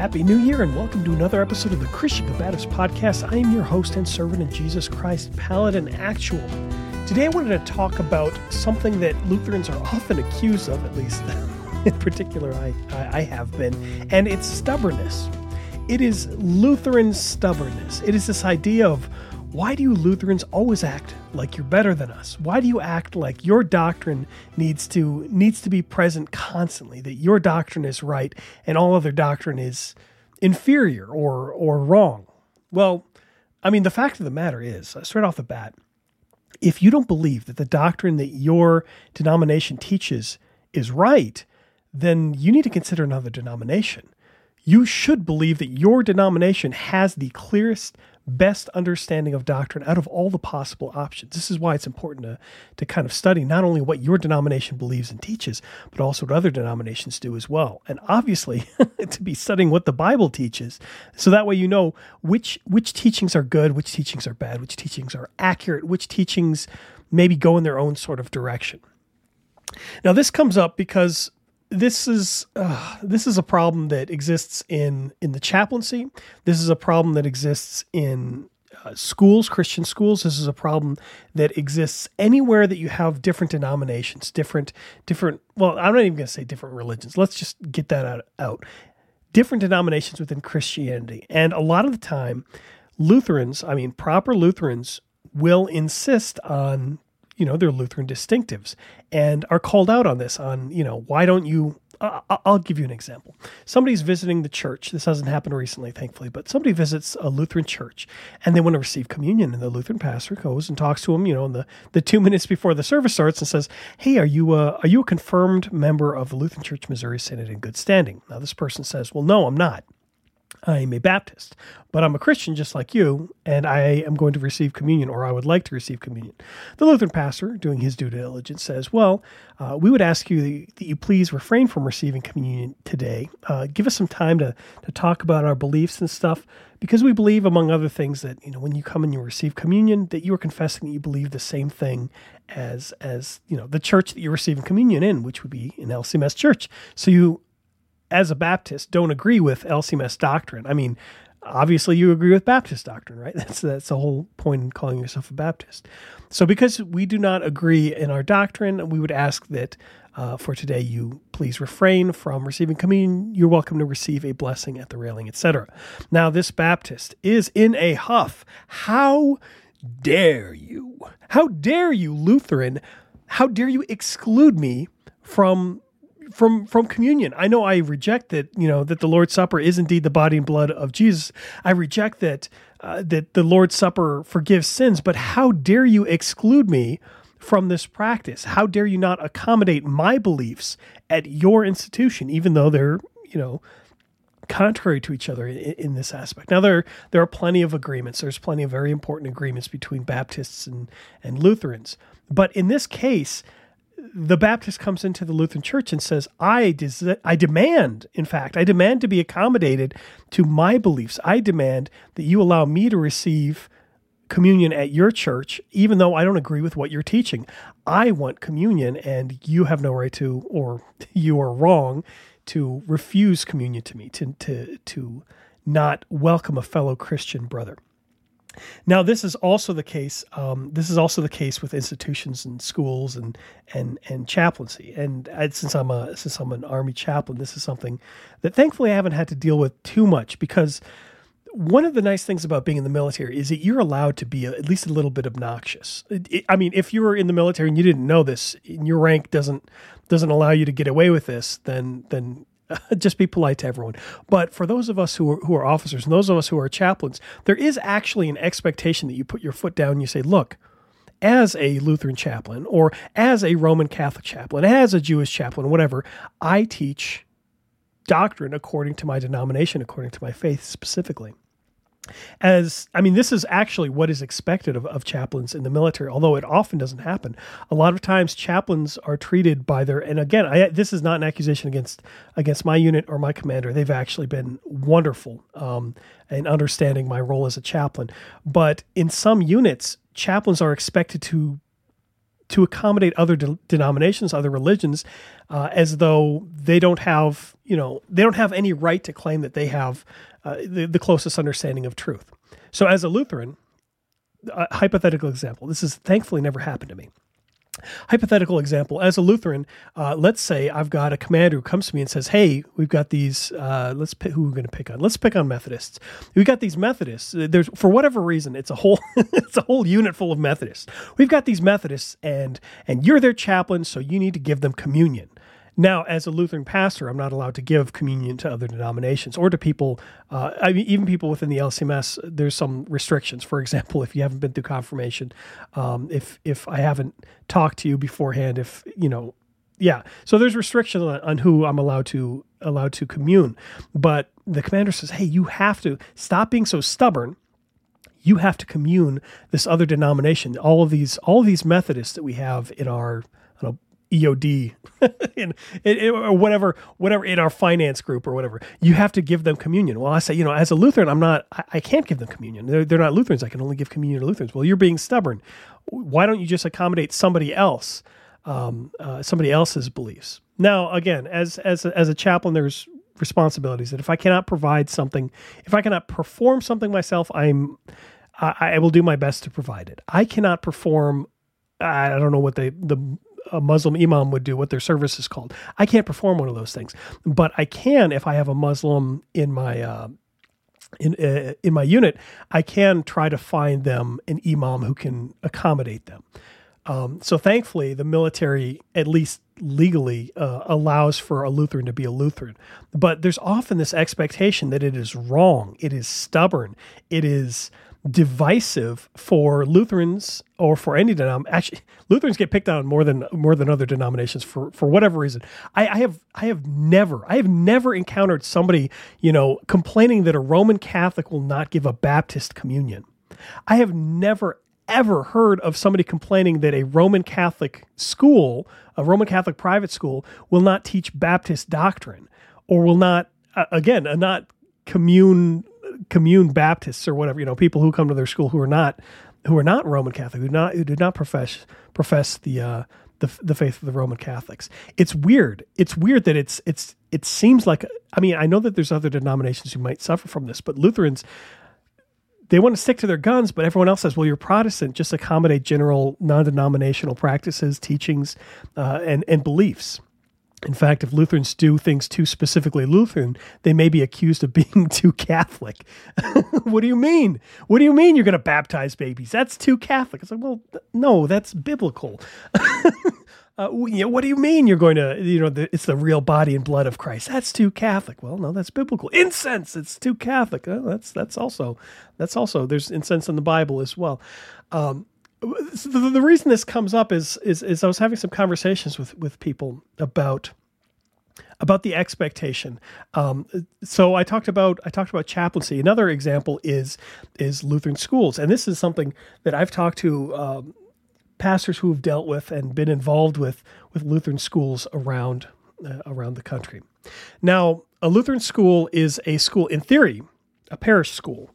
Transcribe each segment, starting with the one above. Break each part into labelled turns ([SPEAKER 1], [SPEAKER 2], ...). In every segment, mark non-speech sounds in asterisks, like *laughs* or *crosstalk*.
[SPEAKER 1] Happy New Year and welcome to another episode of the Christian Combatants Podcast. I am your host and servant in Jesus Christ, Paladin Actual. Today I wanted to talk about something that Lutherans are often accused of, at least *laughs* in particular I, I have been, and it's stubbornness. It is Lutheran stubbornness. It is this idea of why do you Lutherans always act like you're better than us? Why do you act like your doctrine needs to needs to be present constantly, that your doctrine is right and all other doctrine is inferior or or wrong? Well, I mean, the fact of the matter is, uh, straight off the bat, if you don't believe that the doctrine that your denomination teaches is right, then you need to consider another denomination. You should believe that your denomination has the clearest best understanding of doctrine out of all the possible options. This is why it's important to, to kind of study not only what your denomination believes and teaches, but also what other denominations do as well. And obviously, *laughs* to be studying what the Bible teaches, so that way you know which which teachings are good, which teachings are bad, which teachings are accurate, which teachings maybe go in their own sort of direction. Now, this comes up because this is uh, this is a problem that exists in in the chaplaincy. This is a problem that exists in uh, schools, Christian schools. This is a problem that exists anywhere that you have different denominations, different different. Well, I'm not even going to say different religions. Let's just get that out, out. Different denominations within Christianity, and a lot of the time, Lutherans, I mean, proper Lutherans, will insist on you know their Lutheran distinctives and are called out on this on you know why don't you I'll give you an example. Somebody's visiting the church. This hasn't happened recently, thankfully, but somebody visits a Lutheran church and they want to receive communion. And the Lutheran pastor goes and talks to him, you know, in the, the two *laughs* minutes before the service starts and says, Hey, are you a, are you a confirmed member of the Lutheran Church Missouri Synod in good standing? Now, this person says, Well, no, I'm not. I'm a Baptist, but I'm a Christian just like you, and I am going to receive communion, or I would like to receive communion. The Lutheran pastor, doing his due diligence, says, Well, uh, we would ask you that you please refrain from receiving communion today. Uh, give us some time to, to talk about our beliefs and stuff, because we believe, among other things, that you know when you come and you receive communion, that you are confessing that you believe the same thing as as you know the church that you're receiving communion in, which would be an LCMS church. So you as a Baptist, don't agree with LCMS doctrine. I mean, obviously you agree with Baptist doctrine, right? *laughs* That's that's the whole point in calling yourself a Baptist. So because we do not agree in our doctrine, we would ask that uh, for today you please refrain from receiving communion. You're welcome to receive a blessing at the railing, etc. Now this Baptist is in a huff. How dare you? How dare you, Lutheran? How dare you exclude me from from from communion. I know I reject that, you know, that the Lord's Supper is indeed the body and blood of Jesus. I reject that uh, that the Lord's Supper forgives sins, but how dare you exclude me from this practice? How dare you not accommodate my beliefs at your institution even though they're, you know, contrary to each other in, in, this aspect. Now there there are plenty of agreements. There's plenty of very important agreements between Baptists and and Lutherans. But in this case, the Baptist comes into the Lutheran church and says, I, des- I demand, in fact, I demand to be accommodated to my beliefs. I demand that you allow me to receive communion at your church, even though I don't agree with what you're teaching. I want communion, and you have no right to, or *laughs* you are wrong to refuse communion to me, to, to, to not welcome a fellow Christian brother. Now, this is also the case. Um, this is also the case with institutions and schools and and and chaplaincy. And since I'm a since I'm an army chaplain, this is something that thankfully I haven't had to deal with too much because one of the nice things about being in the military is that you're allowed to be a, at least a little bit obnoxious. It, it, I mean, if you were in the military and you didn't know this, and your rank doesn't doesn't allow you to get away with this, then then *laughs* just be polite to everyone. But for those of us who are, who are officers and those of us who are chaplains, there is actually an expectation that you put your foot down and you say, look, as a Lutheran chaplain or as a Roman Catholic chaplain, as a Jewish chaplain, whatever, I teach doctrine according to my denomination, according to my faith specifically as I mean, this is actually what is expected of, of chaplains in the military, although it often doesn't happen. A lot of times, chaplains are treated by their and again, I, this is not an accusation against against my unit or my commander. They've actually been wonderful um, in understanding my role as a chaplain. But in some units, chaplains are expected to to accommodate other de- denominations, other religions, uh, as though they don't have, you know, they don't have any right to claim that they have uh, the, the closest understanding of truth. So, as a Lutheran, a hypothetical example, this has thankfully never happened to me hypothetical example as a lutheran uh, let's say i've got a commander who comes to me and says hey we've got these uh, let's pick who we're going to pick on? Let's pick on methodists. We've got these methodists there's for whatever reason it's a whole *laughs* it's a whole unit full of methodists. We've got these methodists and and you're their chaplain so you need to give them communion now, as a Lutheran pastor, I'm not allowed to give communion to other denominations or to people, uh, I mean, even people within the LCMS. There's some restrictions. For example, if you haven't been through confirmation, um, if if I haven't talked to you beforehand, if you know, yeah. So there's restrictions on, on who I'm allowed to allowed to commune. But the commander says, "Hey, you have to stop being so stubborn." You have to commune this other denomination. All of these, all of these Methodists that we have in our EOD *laughs* in, in, in, or whatever, whatever in our finance group or whatever. You have to give them communion. Well, I say, you know, as a Lutheran, I'm not, I, I can't give them communion. They're, they're not Lutherans. I can only give communion to Lutherans. Well, you're being stubborn. Why don't you just accommodate somebody else, um, uh, somebody else's beliefs? Now, again, as as a, as a chaplain, there's responsibilities that if I cannot provide something, if I cannot perform something myself, I'm I, I will do my best to provide it. I cannot perform. I don't know what they the a Muslim imam would do, what their service is called. I can't perform one of those things, but I can if I have a Muslim in my uh, in uh, in my unit. I can try to find them an imam who can accommodate them. Um, so thankfully, the military, at least legally, uh, allows for a Lutheran to be a Lutheran. But there's often this expectation that it is wrong, it is stubborn, it is divisive for Lutherans or for any denomination. Actually, Lutherans get picked on more than more than other denominations for for whatever reason. I, I have I have never I have never encountered somebody you know complaining that a Roman Catholic will not give a Baptist communion. I have never ever heard of somebody complaining that a Roman Catholic school, a Roman Catholic private school, will not teach Baptist doctrine or will not, uh, again, uh, not commune commune Baptists or whatever, you know, people who come to their school who are not who are not Roman Catholic, who not who do not profess profess the uh, the the faith of the Roman Catholics. It's weird. It's weird that it's it's it seems like I mean I know that there's other denominations who might suffer from this, but Lutherans they want to stick to their guns, but everyone else says, well, you're Protestant, just accommodate general non denominational practices, teachings, uh, and, and beliefs. In fact, if Lutherans do things too specifically Lutheran, they may be accused of *laughs* being too Catholic. *laughs* what do you mean? What do you mean you're going to baptize babies? That's too Catholic. It's like, well, no, that's biblical. *laughs* uh, you know, what do you mean you're going to, you know, the, it's the real body and blood of Christ? That's too Catholic. Well, no, that's biblical. Incense, it's too Catholic. Uh, that's that's also that's also there's incense in the Bible as well. Um, the, the reason this comes up is, is is I was having some conversations with with people about about the expectation. Um, so I talked about I talked about chaplaincy. Another example is is Lutheran schools, and this is something that I've talked to um, pastors who have dealt with and been involved with with Lutheran schools around uh, around the country. Now, a Lutheran school is a school in theory, a parish school.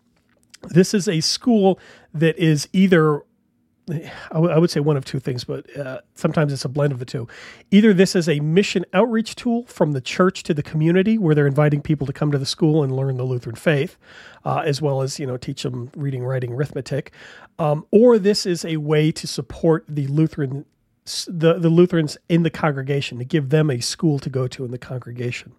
[SPEAKER 1] This is a school that is either I, w- I would say one of two things, but uh, sometimes it's a blend of the two. Either this is a mission outreach tool from the church to the community, where they're inviting people to come to the school and learn the Lutheran faith, uh, as well as you know teach them reading, writing, arithmetic, um, or this is a way to support the Lutheran the, the Lutherans in the congregation to give them a school to go to in the congregation.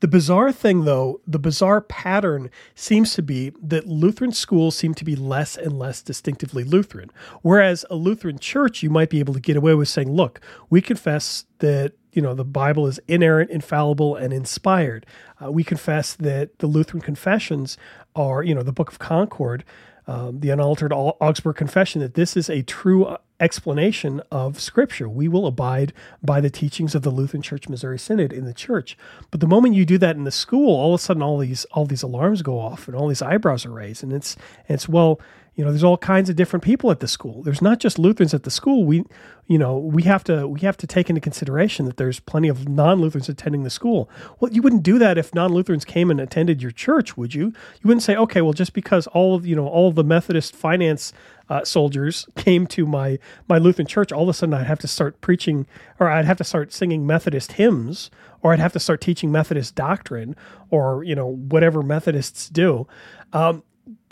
[SPEAKER 1] The bizarre thing, though, the bizarre pattern seems to be that Lutheran schools seem to be less and less distinctively Lutheran. Whereas a Lutheran church, you might be able to get away with saying, look, we confess that you know the bible is inerrant infallible and inspired uh, we confess that the lutheran confessions are you know the book of concord um, the unaltered augsburg confession that this is a true explanation of Scripture. We will abide by the teachings of the Lutheran Church Missouri Synod in the church. But the moment you do that in the school, all of a sudden all these all these alarms go off and all these eyebrows are raised, and it's it's well, you know, there's all kinds of different people at the school. There's not just Lutherans at the school. We, you know, we have to we have to take into consideration that there's plenty of non-Lutherans attending the school. Well, you wouldn't do that if non-Lutherans came and attended your church, would you? You wouldn't say, okay, well, just because all of you know all of the Methodist finance uh, soldiers came to my my Lutheran church, all of a sudden I'd have to start preaching, or I'd have to start singing Methodist hymns, or I'd have to start teaching Methodist doctrine, or you know whatever Methodists do. Um,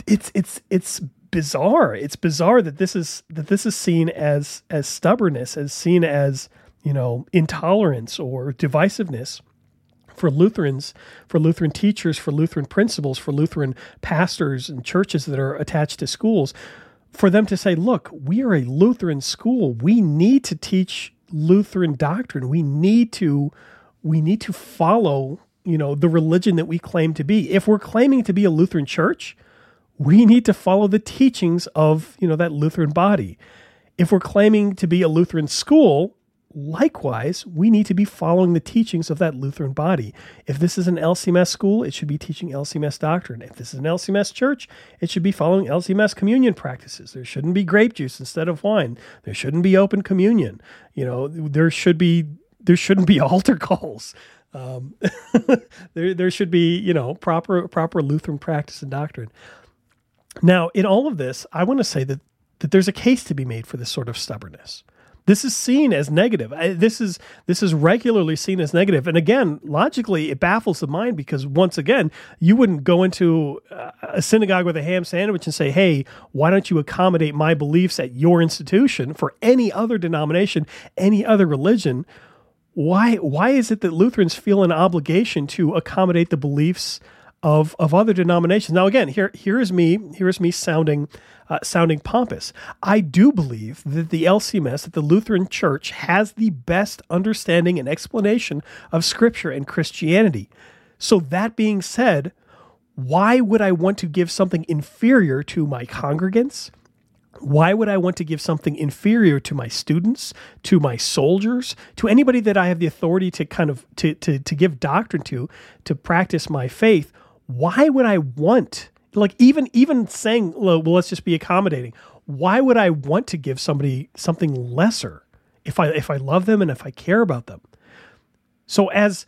[SPEAKER 1] it's it's it's bizarre. It's bizarre that this is that this is seen as as stubbornness, as seen as you know intolerance or divisiveness for Lutherans, for Lutheran teachers, for Lutheran principals, for Lutheran pastors and churches that are attached to schools, for them to say, look, we are a Lutheran school. We need to teach Lutheran doctrine. We need to we need to follow, you know, the religion that we claim to be. If we're claiming to be a Lutheran church, we need to follow the teachings of, you know, that Lutheran body. If we're claiming to be a Lutheran school, likewise, we need to be following the teachings of that Lutheran body. If this is an LCMS school, it should be teaching LCMS doctrine. If this is an LCMS church, it should be following LCMS communion practices. There shouldn't be grape juice instead of wine. There shouldn't be open communion. You know, there should be there shouldn't be *laughs* altar calls. Um, *laughs* there there should be you know proper proper Lutheran practice and doctrine. Now, in all of this, I want to say that that there's a case to be made for this sort of stubbornness. This is seen as negative. This is this is regularly seen as negative. And again, logically, it baffles the mind because once again, you wouldn't go into uh, a synagogue with a ham sandwich and say, "Hey, why don't you accommodate my beliefs at your institution for any other denomination, any other religion?" Why why is it that Lutherans feel an obligation to accommodate the beliefs of of other denominations? Now, again, here here is me here is me sounding uh, sounding pompous. I do believe that the LCMS, that the Lutheran Church, has the best understanding and explanation of Scripture and Christianity. So, that being said, why would I want to give something inferior to my congregants? Why would I want to give something inferior to my students, to my soldiers, to anybody that I have the authority to kind of to to, to give doctrine to, to practice my faith? Why would I want like even even saying well let's just be accommodating. Why would i want to give somebody something lesser if i if i love them and if i care about them? So as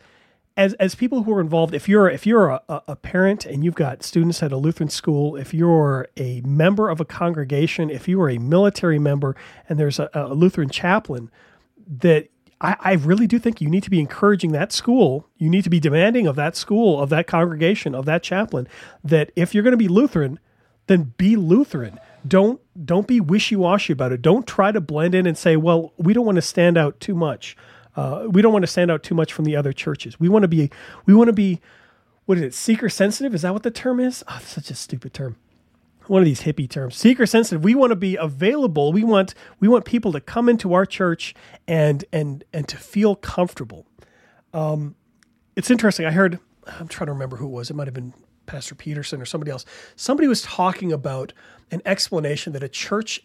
[SPEAKER 1] as as people who are involved if you're if you're a, a parent and you've got students at a lutheran school if you're a member of a congregation if you are a military member and there's a, a lutheran chaplain that I, I really do think you need to be encouraging that school. You need to be demanding of that school, of that congregation, of that chaplain, that if you're going to be Lutheran, then be Lutheran. Don't don't be wishy washy about it. Don't try to blend in and say, well, we don't want to stand out too much. Uh, we don't want to stand out too much from the other churches. We want to be we want to be what is it? Seeker sensitive? Is that what the term is? Oh, such a stupid term one of these hippie terms seeker sensitive. We want to be available. We want we want people to come into our church and and and to feel comfortable. Um, it's interesting. I heard i'm trying to remember who it was. It might have been pastor peterson or somebody else. Somebody was talking about an explanation that a church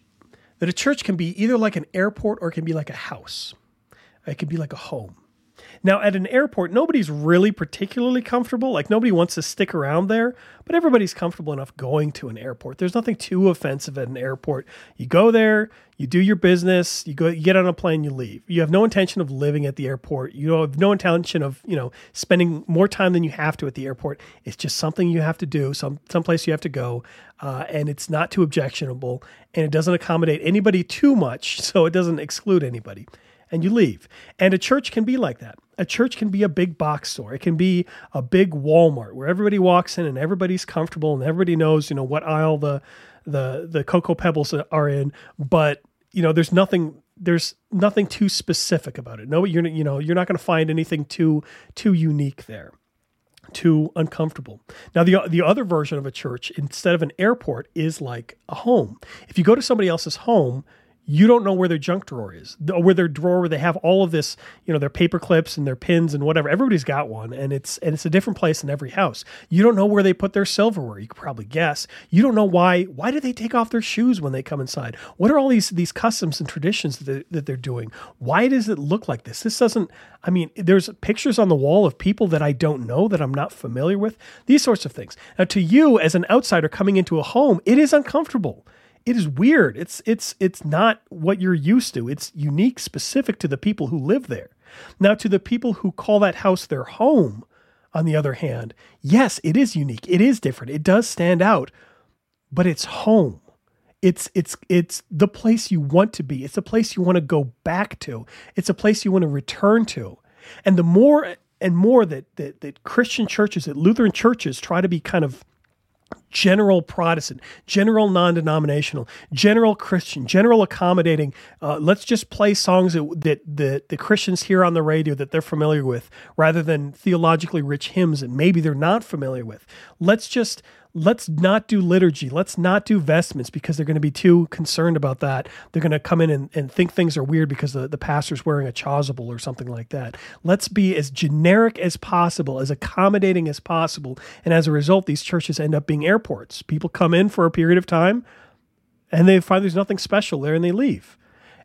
[SPEAKER 1] that a church can be either like an airport or it can be like a house. It can be like a home now, at an airport, nobody's really particularly comfortable. Like, nobody wants to stick around there, but everybody's comfortable enough going to an airport. There's nothing too offensive at an airport. You go there, you do your business, you go, you get on a plane, you leave. You have no intention of living at the airport. You have no intention of, you know, spending more time than you have to at the airport. It's just something you have to do, some someplace you have to go, uh, and it's not too objectionable, and it doesn't accommodate anybody too much, *laughs* so it doesn't exclude anybody and you leave. And a church can be like that. A church can be a big box store. It can be a big Walmart where everybody walks in and everybody's comfortable and everybody knows, you know, what aisle the the the cocoa pebbles are in, but you know, there's nothing there's nothing too specific about it. No, you're you know, you're not going to find anything too too unique there. Too uncomfortable. Now, the the other version of a church, instead of an airport, is like a home. If you go to somebody else's home, you don't know where their junk drawer is, where their drawer where they have all of this, you know, their paper clips and their pins and whatever. Everybody's got one, and it's and it's a different place in every house. You don't know where they put their silverware. You could probably guess. You don't know why. Why do they take off their shoes when they come inside? What are all these these customs and traditions that, they, that they're doing? Why does it look like this? This doesn't. I mean, there's pictures on the wall of people that I don't know that I'm not familiar with. These sorts of things. Now, to you as an outsider coming into a home, it is uncomfortable it is weird. It's it's it's not what you're used to. It's unique, specific to the people who live there. Now, to the people who call that house their home, on the other hand, yes, it is unique. It is different. It does stand out, but it's home. It's it's it's the place you want to be. It's a place you want to go back to. It's a place you want to return to. And the more and more that that, that Christian churches, that Lutheran churches try to be kind of general Protestant, general non denominational, general Christian, general accommodating. Uh, let's just play songs that, that, that the Christians hear on the radio that they're familiar with rather than theologically rich hymns that maybe they're not familiar with. Let's just let's not do liturgy. Let's not do vestments because they're going to be too concerned about that. They're going to come in and, and think things are weird because the, the pastor's wearing a chasuble or something like that. Let's be as generic as possible, as accommodating as possible. And as a result, these churches end up being airports. People come in for a period of time and they find there's nothing special there and they leave.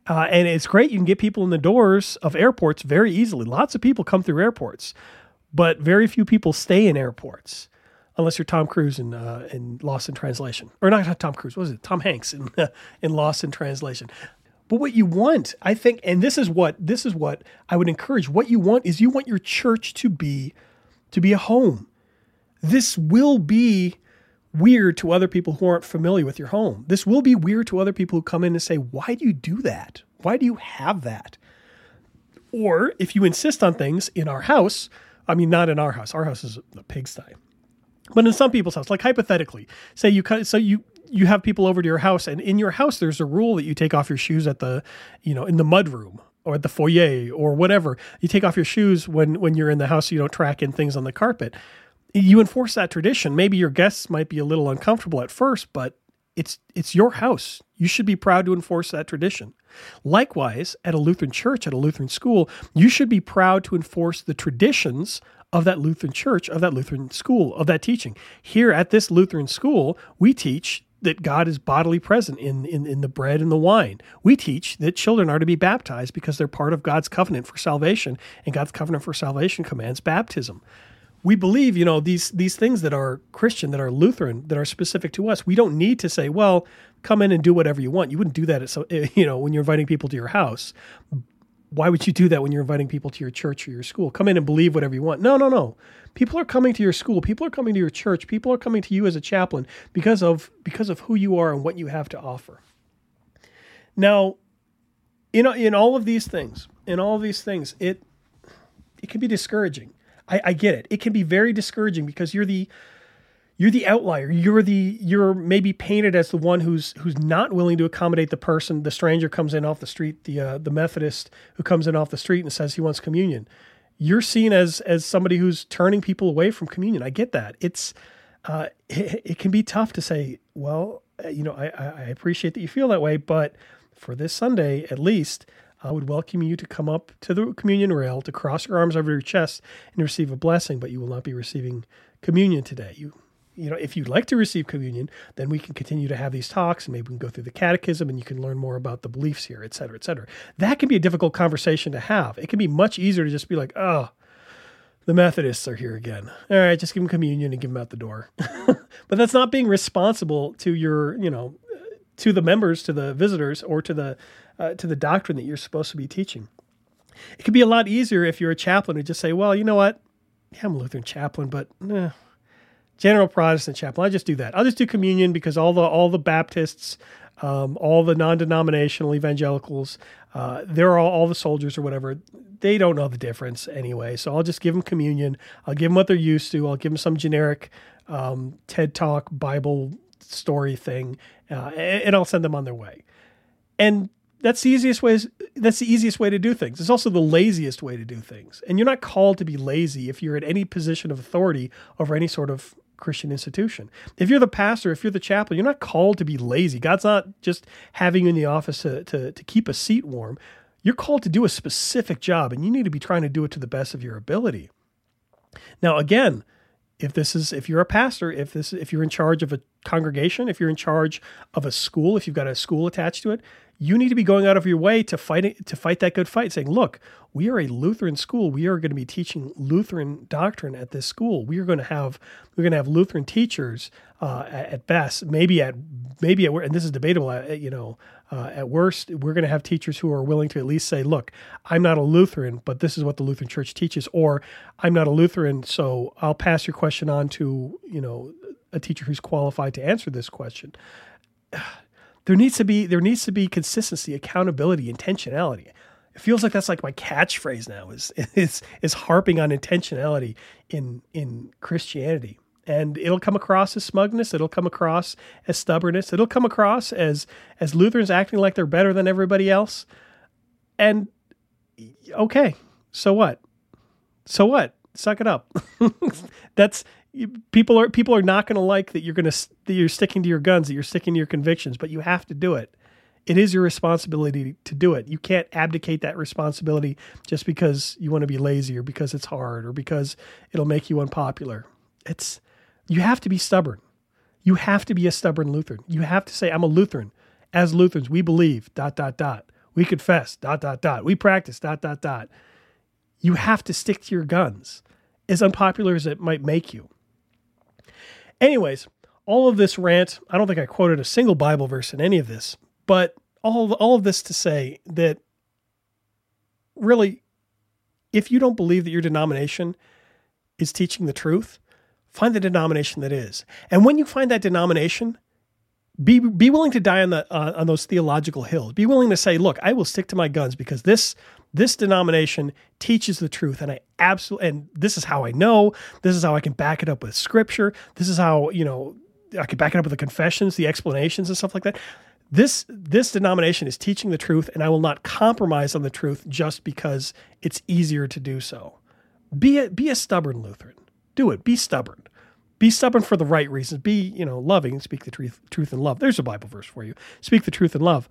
[SPEAKER 1] Uh, and it's great. You can get people in the doors of airports very easily. Lots of people come through airports, but very few people stay in airports unless you're Tom Cruise in uh, in Lost in Translation, or not Tom Cruise. What was it? Tom Hanks in *laughs* in Lost in Translation. But what you want, I think, and this is what this is what I would encourage. What you want is you want your church to be to be a home. This will be weird to other people who aren't familiar with your home. This will be weird to other people who come in and say, "Why do you do that? Why do you have that?" Or if you insist on things in our house, I mean, not in our house. Our house is a pigsty. But in some people's house, like hypothetically, say you so you you have people over to your house, and in your house there's a rule that you take off your shoes at the, you know, in the mud room or at the foyer or whatever. You take off your shoes when when you're in the house, so you don't track in things on the carpet. You enforce that tradition. Maybe your guests might be a little uncomfortable at first, but it's it's your house. You should be proud to enforce that tradition. Likewise, at a Lutheran church, at a Lutheran school, you should be proud to enforce the traditions of that Lutheran church, of that Lutheran school, of that teaching. Here at this Lutheran school, we teach that God is bodily present in, in, in the bread and the wine. We teach that children are to be baptized because they're part of God's covenant for salvation, and God's covenant for salvation commands baptism. We believe, you know, these these things that are Christian, that are Lutheran, that are specific to us. We don't need to say, well, come in and do whatever you want. You wouldn't do that at so, eh, you know, when you're inviting people to your house why would you do that when you're inviting people to your church or your school? Come in and believe whatever you want. No, no, no. People are coming to your school. People are coming to your church. People are coming to you as a chaplain because of because of who you are and what you have to offer. Now, in in all of these things, in all of these things, it it can be discouraging. I, I get it. It can be very discouraging because you're the you're the outlier. You're the you're maybe painted as the one who's who's not willing to accommodate the person. The stranger comes in off the street, the uh, the Methodist who comes in off the street and says he wants communion. You're seen as as somebody who's turning people away from communion. I get that. It's uh, it, it, can be tough to say. Well, uh, you know, I, I appreciate that you feel that way, but for this Sunday at least, I would welcome you to come up to the communion rail to cross your arms over your chest and receive a blessing, but you will not be receiving communion today. You you know, if you'd like to receive communion, then we can continue to have these talks and maybe we can go through the catechism and you can learn more about the beliefs here, et cetera, et cetera. That can be a difficult conversation to have. It can be much easier to just be like, oh, the Methodists are here again. All right, just give them communion and give them out the door. *laughs* but that's not being responsible to your, you know, to the members, to the visitors, or to the uh, to the doctrine that you're supposed to be teaching. It could be a lot easier if you're a chaplain to just say, well, you know what? Yeah, I'm a Lutheran chaplain, but eh, general Protestant chaplain. I just do that. I'll just do communion because all the all the Baptists, um, all the non-denominational evangelicals, uh, they're all all the soldiers or whatever. They don't know the difference anyway. So I'll just give them communion. I'll give them what they're used to. I'll give them some generic um, TED Talk Bible story thing, uh, and I'll send them on their way. And that's the easiest way. That's the easiest way to do things. It's also the laziest way to do things. And you're not called to be lazy if you're at any position of authority over any sort of Christian institution. If you're the pastor, if you're the chaplain, you're not called to be lazy. God's not just having you in the office to, to, to keep a seat warm. You're called to do a specific job, and you need to be trying to do it to the best of your ability. Now, again, if this is if you're a pastor, if this if you're in charge of a congregation, if you're in charge of a school, if you've got a school attached to it, you need to be going out of your way to fight it, to fight that good fight, saying, "Look, we are a Lutheran school. We are going to be teaching Lutheran doctrine at this school. We are going to have we're going to have Lutheran teachers uh, at best, maybe at maybe at and this is debatable. You know, uh, at worst, we're going to have teachers who are willing to at least say, "Look, I'm not a Lutheran, but this is what the Lutheran Church teaches," or "I'm not a Lutheran, so I'll pass your question on to you know a teacher who's qualified to answer this question." *sighs* there needs to be there needs to be consistency, accountability, intentionality. It feels like that's like my catchphrase now is *laughs* is is harping on intentionality in in Christianity. And it'll come across as smugness, it'll come across as stubbornness, it'll come across as as Lutherans acting like they're better than everybody else. And okay, so what? So what? Suck it up. *laughs* that's people are people are not going to like that you're going to that you're sticking to your guns, that you're sticking to your convictions, but you have to do it. It is your responsibility to do it. You can't abdicate that responsibility just because you want to be lazy or because it's hard or because it'll make you unpopular. It's you have to be stubborn. You have to be a stubborn Lutheran. You have to say I'm a Lutheran. As Lutherans, we believe dot dot dot. We confess dot dot dot. We practice dot dot dot. You have to stick to your guns, as unpopular as it might make you. Anyways, all of this rant, I don't think I quoted a single Bible verse in any of this, but all all of this to say that really, if you don't believe that your denomination is teaching the truth, find the denomination that is. And when you find that denomination, be be willing to die on the uh, on those theological hills. Be willing to say, "Look, I will stick to my guns because this this denomination teaches the truth and I absolutely and this is how I know, this is how I can back it up with scripture. This is how, you know, I can back it up with the confessions, the explanations and stuff like that. This this denomination is teaching the truth and I will not compromise on the truth just because it's easier to do so. Be a be a stubborn Lutheran. Do it. Be stubborn. Be stubborn for the right reasons. Be, you know, loving, speak the truth, truth in love. There's a Bible verse for you. Speak the truth in love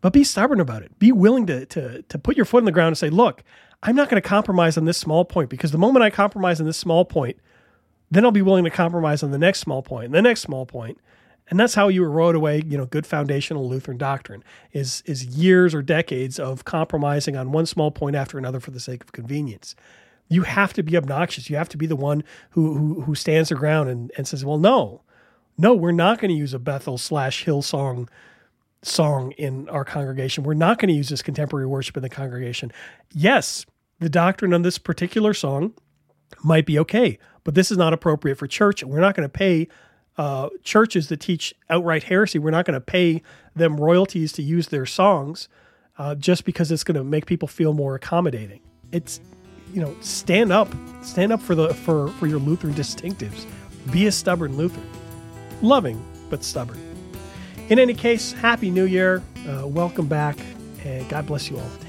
[SPEAKER 1] but be stubborn about it. Be willing to, to, to put your foot in the ground and say, look, I'm not going to compromise on this small point because the moment I compromise on this small point, then I'll be willing to compromise on the next small point, and the next small point. And that's how you erode away, you know, good foundational Lutheran doctrine is is years or decades of compromising on one small point after another for the sake of convenience. You have to be obnoxious. You have to be the one who who, who stands their ground and, and says, well, no, no, we're not going to use a Bethel slash Hillsong song in our congregation. We're not going to use this contemporary worship in the congregation. Yes, the doctrine on this particular song might be okay, but this is not appropriate for church. We're not going to pay uh, churches that teach outright heresy. We're not going to pay them royalties to use their songs uh, just because it's going to make people feel more accommodating. It's you know stand up, stand up for the for for your Lutheran distinctives. Be a stubborn Lutheran, loving but stubborn. In any case, Happy New Year. Uh, welcome back. And God bless you all.